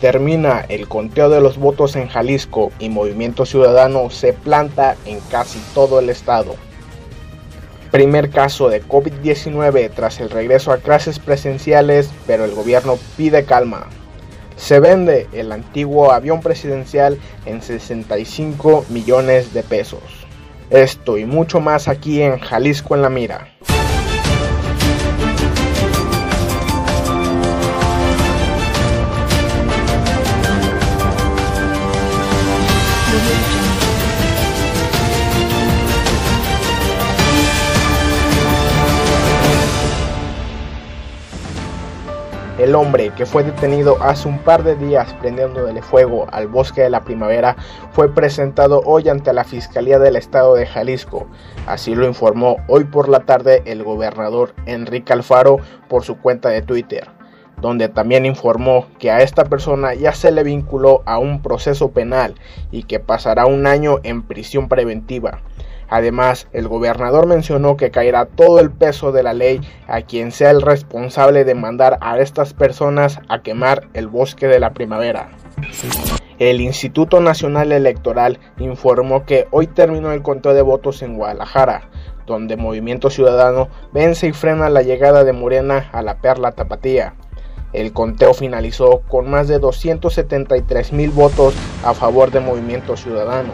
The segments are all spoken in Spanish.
Termina el conteo de los votos en Jalisco y Movimiento Ciudadano se planta en casi todo el estado. Primer caso de COVID-19 tras el regreso a clases presenciales, pero el gobierno pide calma. Se vende el antiguo avión presidencial en 65 millones de pesos. Esto y mucho más aquí en Jalisco en la Mira. El hombre que fue detenido hace un par de días prendiéndole fuego al bosque de la primavera fue presentado hoy ante la Fiscalía del Estado de Jalisco. Así lo informó hoy por la tarde el gobernador Enrique Alfaro por su cuenta de Twitter, donde también informó que a esta persona ya se le vinculó a un proceso penal y que pasará un año en prisión preventiva. Además, el gobernador mencionó que caerá todo el peso de la ley a quien sea el responsable de mandar a estas personas a quemar el bosque de la primavera. El Instituto Nacional Electoral informó que hoy terminó el conteo de votos en Guadalajara, donde Movimiento Ciudadano vence y frena la llegada de Morena a la Perla Tapatía. El conteo finalizó con más de 273 mil votos a favor de Movimiento Ciudadano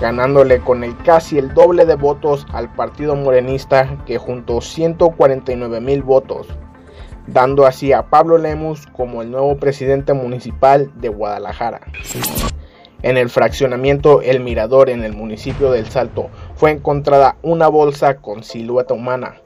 ganándole con el casi el doble de votos al partido morenista que juntó 149 mil votos, dando así a Pablo Lemus como el nuevo presidente municipal de Guadalajara. En el fraccionamiento El Mirador en el municipio del Salto fue encontrada una bolsa con silueta humana.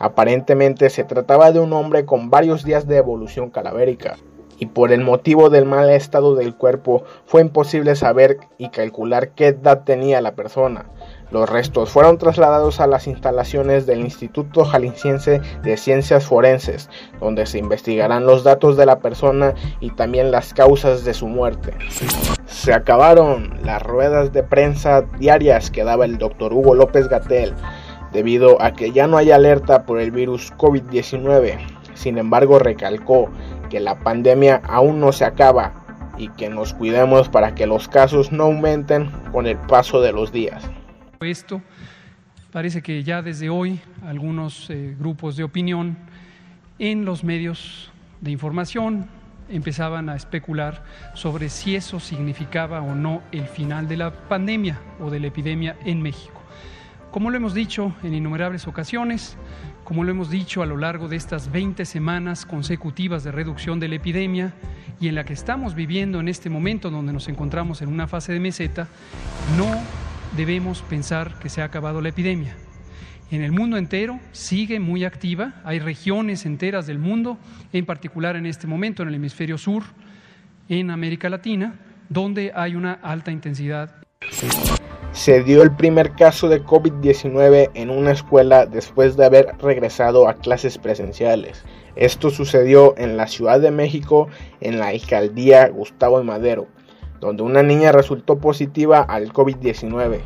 Aparentemente se trataba de un hombre con varios días de evolución calavérica y por el motivo del mal estado del cuerpo fue imposible saber y calcular qué edad tenía la persona. Los restos fueron trasladados a las instalaciones del Instituto Jalisciense de Ciencias Forenses, donde se investigarán los datos de la persona y también las causas de su muerte. Se acabaron las ruedas de prensa diarias que daba el doctor Hugo López Gatel, debido a que ya no hay alerta por el virus COVID-19. Sin embargo, recalcó que la pandemia aún no se acaba y que nos cuidemos para que los casos no aumenten con el paso de los días. Esto parece que ya desde hoy algunos eh, grupos de opinión en los medios de información empezaban a especular sobre si eso significaba o no el final de la pandemia o de la epidemia en México. Como lo hemos dicho en innumerables ocasiones, como lo hemos dicho a lo largo de estas 20 semanas consecutivas de reducción de la epidemia y en la que estamos viviendo en este momento donde nos encontramos en una fase de meseta, no debemos pensar que se ha acabado la epidemia. En el mundo entero sigue muy activa, hay regiones enteras del mundo, en particular en este momento en el hemisferio sur, en América Latina, donde hay una alta intensidad se dio el primer caso de COVID-19 en una escuela después de haber regresado a clases presenciales. Esto sucedió en la Ciudad de México, en la alcaldía Gustavo Madero, donde una niña resultó positiva al COVID-19.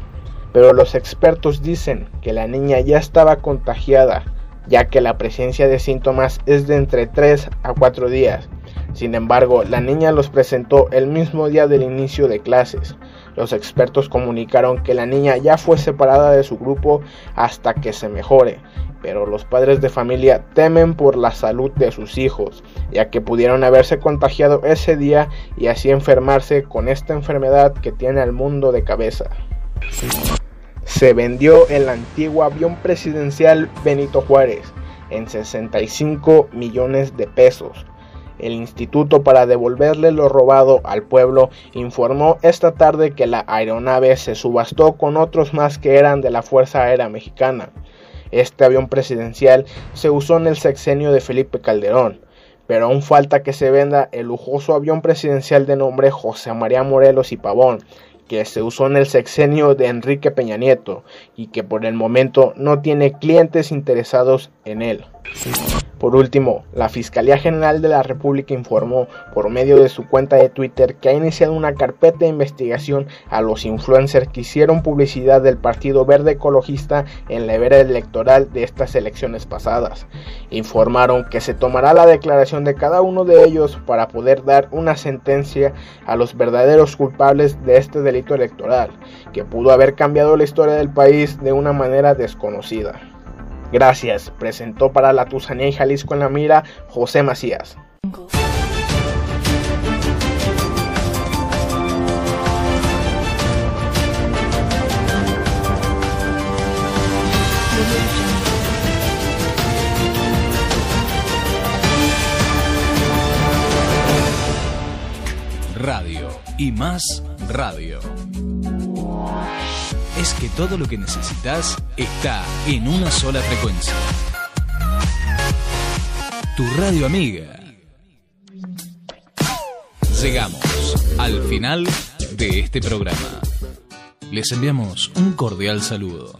Pero los expertos dicen que la niña ya estaba contagiada, ya que la presencia de síntomas es de entre 3 a 4 días. Sin embargo, la niña los presentó el mismo día del inicio de clases. Los expertos comunicaron que la niña ya fue separada de su grupo hasta que se mejore, pero los padres de familia temen por la salud de sus hijos, ya que pudieron haberse contagiado ese día y así enfermarse con esta enfermedad que tiene al mundo de cabeza. Se vendió el antiguo avión presidencial Benito Juárez en 65 millones de pesos el Instituto para devolverle lo robado al pueblo informó esta tarde que la aeronave se subastó con otros más que eran de la Fuerza Aérea Mexicana. Este avión presidencial se usó en el sexenio de Felipe Calderón, pero aún falta que se venda el lujoso avión presidencial de nombre José María Morelos y Pavón, que se usó en el sexenio de Enrique Peña Nieto y que por el momento no tiene clientes interesados en él. Por último, la Fiscalía General de la República informó por medio de su cuenta de Twitter que ha iniciado una carpeta de investigación a los influencers que hicieron publicidad del Partido Verde Ecologista en la vera electoral de estas elecciones pasadas. Informaron que se tomará la declaración de cada uno de ellos para poder dar una sentencia a los verdaderos culpables de este delito electoral, que pudo haber cambiado la historia del país de una manera desconocida. Gracias, presentó para la Tusanía y Jalisco en la mira José Macías. Radio y más radio es que todo lo que necesitas está en una sola frecuencia. Tu radio amiga. Llegamos al final de este programa. Les enviamos un cordial saludo.